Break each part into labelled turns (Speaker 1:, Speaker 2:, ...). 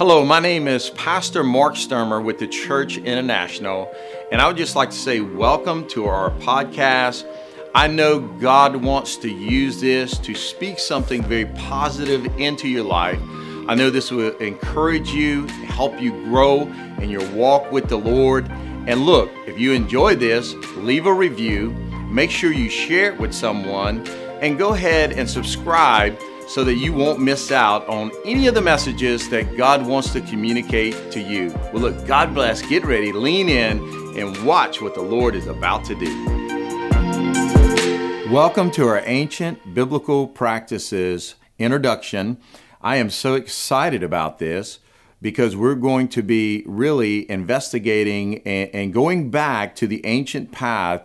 Speaker 1: Hello, my name is Pastor Mark Stermer with the Church International, and I would just like to say welcome to our podcast. I know God wants to use this to speak something very positive into your life. I know this will encourage you, help you grow in your walk with the Lord. And look, if you enjoy this, leave a review, make sure you share it with someone, and go ahead and subscribe so that you won't miss out on any of the messages that God wants to communicate to you. Well, look, God bless, get ready, lean in, and watch what the Lord is about to do. Welcome to our Ancient Biblical Practices introduction. I am so excited about this because we're going to be really investigating and, and going back to the ancient path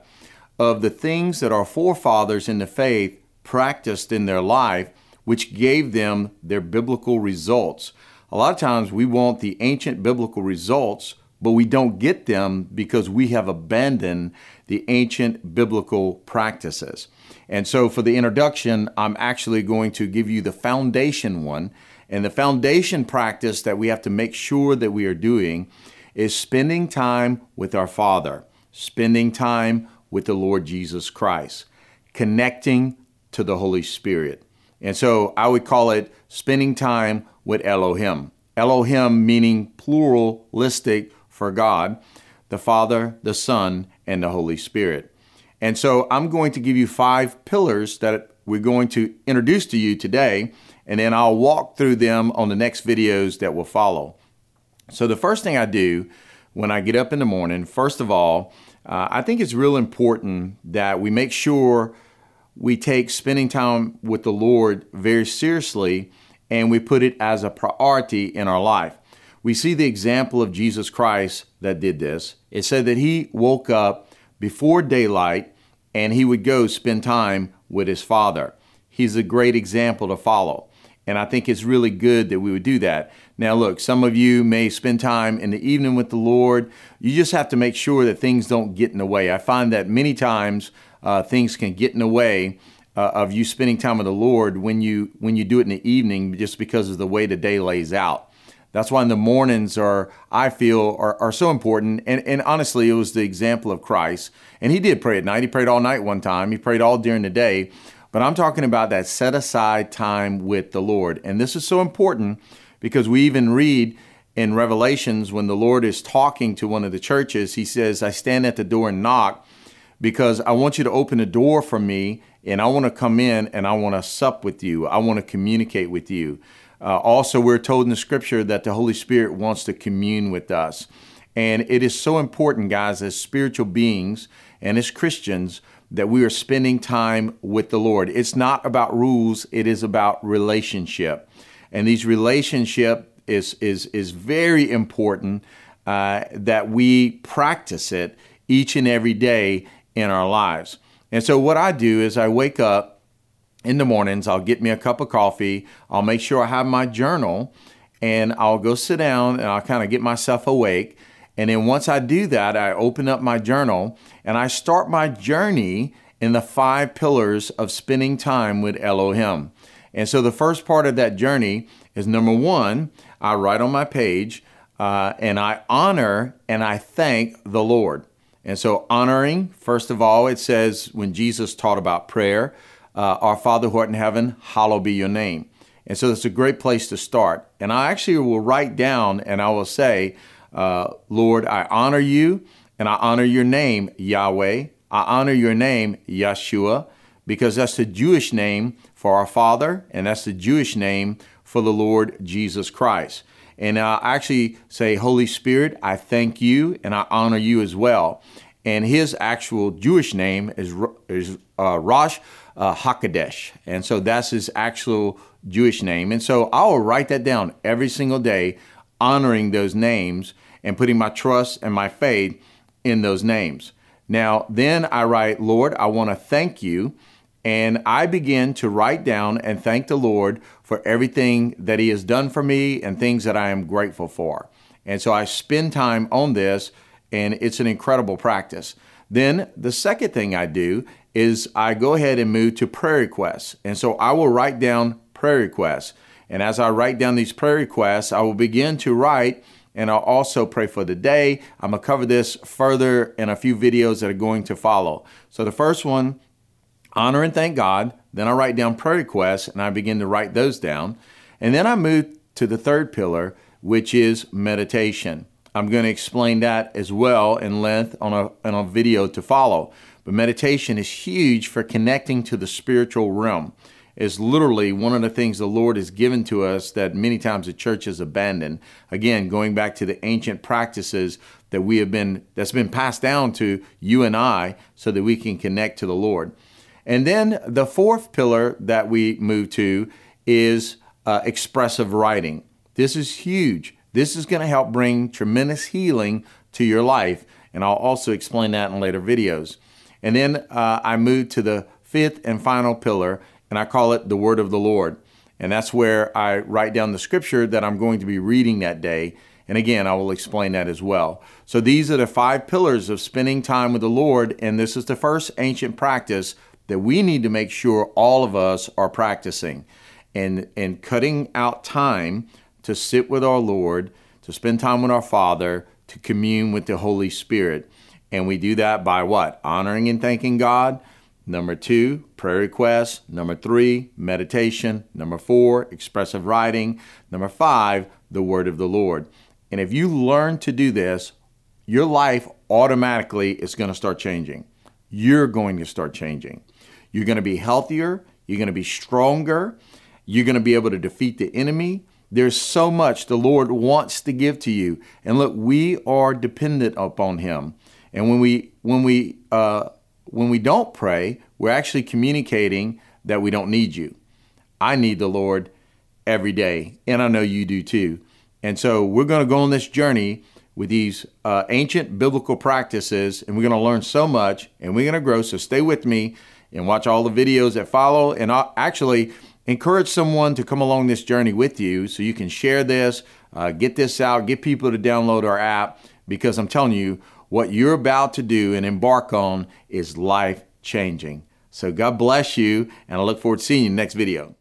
Speaker 1: of the things that our forefathers in the faith practiced in their life which gave them their biblical results. A lot of times we want the ancient biblical results, but we don't get them because we have abandoned the ancient biblical practices. And so, for the introduction, I'm actually going to give you the foundation one. And the foundation practice that we have to make sure that we are doing is spending time with our Father, spending time with the Lord Jesus Christ, connecting to the Holy Spirit. And so I would call it spending time with Elohim. Elohim meaning pluralistic for God, the Father, the Son, and the Holy Spirit. And so I'm going to give you five pillars that we're going to introduce to you today, and then I'll walk through them on the next videos that will follow. So the first thing I do when I get up in the morning, first of all, uh, I think it's real important that we make sure we take spending time with the Lord very seriously and we put it as a priority in our life. We see the example of Jesus Christ that did this. It said that he woke up before daylight and he would go spend time with his Father. He's a great example to follow. And I think it's really good that we would do that. Now, look, some of you may spend time in the evening with the Lord. You just have to make sure that things don't get in the way. I find that many times uh, things can get in the way uh, of you spending time with the Lord when you when you do it in the evening, just because of the way the day lays out. That's why the mornings are I feel are, are so important. And and honestly, it was the example of Christ. And he did pray at night. He prayed all night one time. He prayed all during the day. But I'm talking about that set aside time with the Lord. And this is so important because we even read in Revelations when the Lord is talking to one of the churches, he says, I stand at the door and knock because I want you to open the door for me and I want to come in and I want to sup with you. I want to communicate with you. Uh, also, we're told in the scripture that the Holy Spirit wants to commune with us. And it is so important, guys, as spiritual beings and as Christians, that we are spending time with the Lord. It's not about rules, it is about relationship. And these relationship is, is, is very important uh, that we practice it each and every day in our lives. And so, what I do is I wake up in the mornings, I'll get me a cup of coffee, I'll make sure I have my journal, and I'll go sit down and I'll kind of get myself awake. And then, once I do that, I open up my journal and I start my journey in the five pillars of spending time with Elohim. And so, the first part of that journey is number one, I write on my page uh, and I honor and I thank the Lord. And so, honoring, first of all, it says when Jesus taught about prayer, uh, Our Father who art in heaven, hallowed be your name. And so, it's a great place to start. And I actually will write down and I will say, uh, Lord, I honor you and I honor your name, Yahweh. I honor your name, Yeshua, because that's the Jewish name for our Father and that's the Jewish name for the Lord Jesus Christ. And I actually say, Holy Spirit, I thank you and I honor you as well. And his actual Jewish name is, is uh, Rosh uh, Hakadesh. And so that's his actual Jewish name. And so I will write that down every single day, honoring those names and putting my trust and my faith in those names. Now, then I write, Lord, I want to thank you and I begin to write down and thank the Lord for everything that He has done for me and things that I am grateful for. And so I spend time on this, and it's an incredible practice. Then the second thing I do is I go ahead and move to prayer requests. And so I will write down prayer requests. And as I write down these prayer requests, I will begin to write and I'll also pray for the day. I'm to cover this further in a few videos that are going to follow. So the first one, honor and thank God. Then I write down prayer requests and I begin to write those down. And then I move to the third pillar, which is meditation. I'm going to explain that as well in length on a, on a video to follow. But meditation is huge for connecting to the spiritual realm. It's literally one of the things the Lord has given to us that many times the church has abandoned. Again, going back to the ancient practices that we have been that's been passed down to you and I so that we can connect to the Lord. And then the fourth pillar that we move to is uh, expressive writing. This is huge. This is going to help bring tremendous healing to your life. And I'll also explain that in later videos. And then uh, I move to the fifth and final pillar, and I call it the Word of the Lord. And that's where I write down the scripture that I'm going to be reading that day. And again, I will explain that as well. So these are the five pillars of spending time with the Lord. And this is the first ancient practice that we need to make sure all of us are practicing and, and cutting out time to sit with our Lord, to spend time with our Father, to commune with the Holy Spirit. And we do that by what? Honoring and thanking God. Number two, prayer requests. Number three, meditation. Number four, expressive writing. Number five, the word of the Lord. And if you learn to do this, your life automatically is going to start changing. You're going to start changing. You're going to be healthier. You're going to be stronger. You're going to be able to defeat the enemy. There's so much the Lord wants to give to you. And look, we are dependent upon Him. And when we when we uh, when we don't pray, we're actually communicating that we don't need you. I need the Lord every day, and I know you do too. And so we're going to go on this journey with these uh, ancient biblical practices, and we're going to learn so much, and we're going to grow. So stay with me and watch all the videos that follow. And actually encourage someone to come along this journey with you so you can share this, uh, get this out, get people to download our app, because I'm telling you, what you're about to do and embark on is life changing. So God bless you, and I look forward to seeing you next video.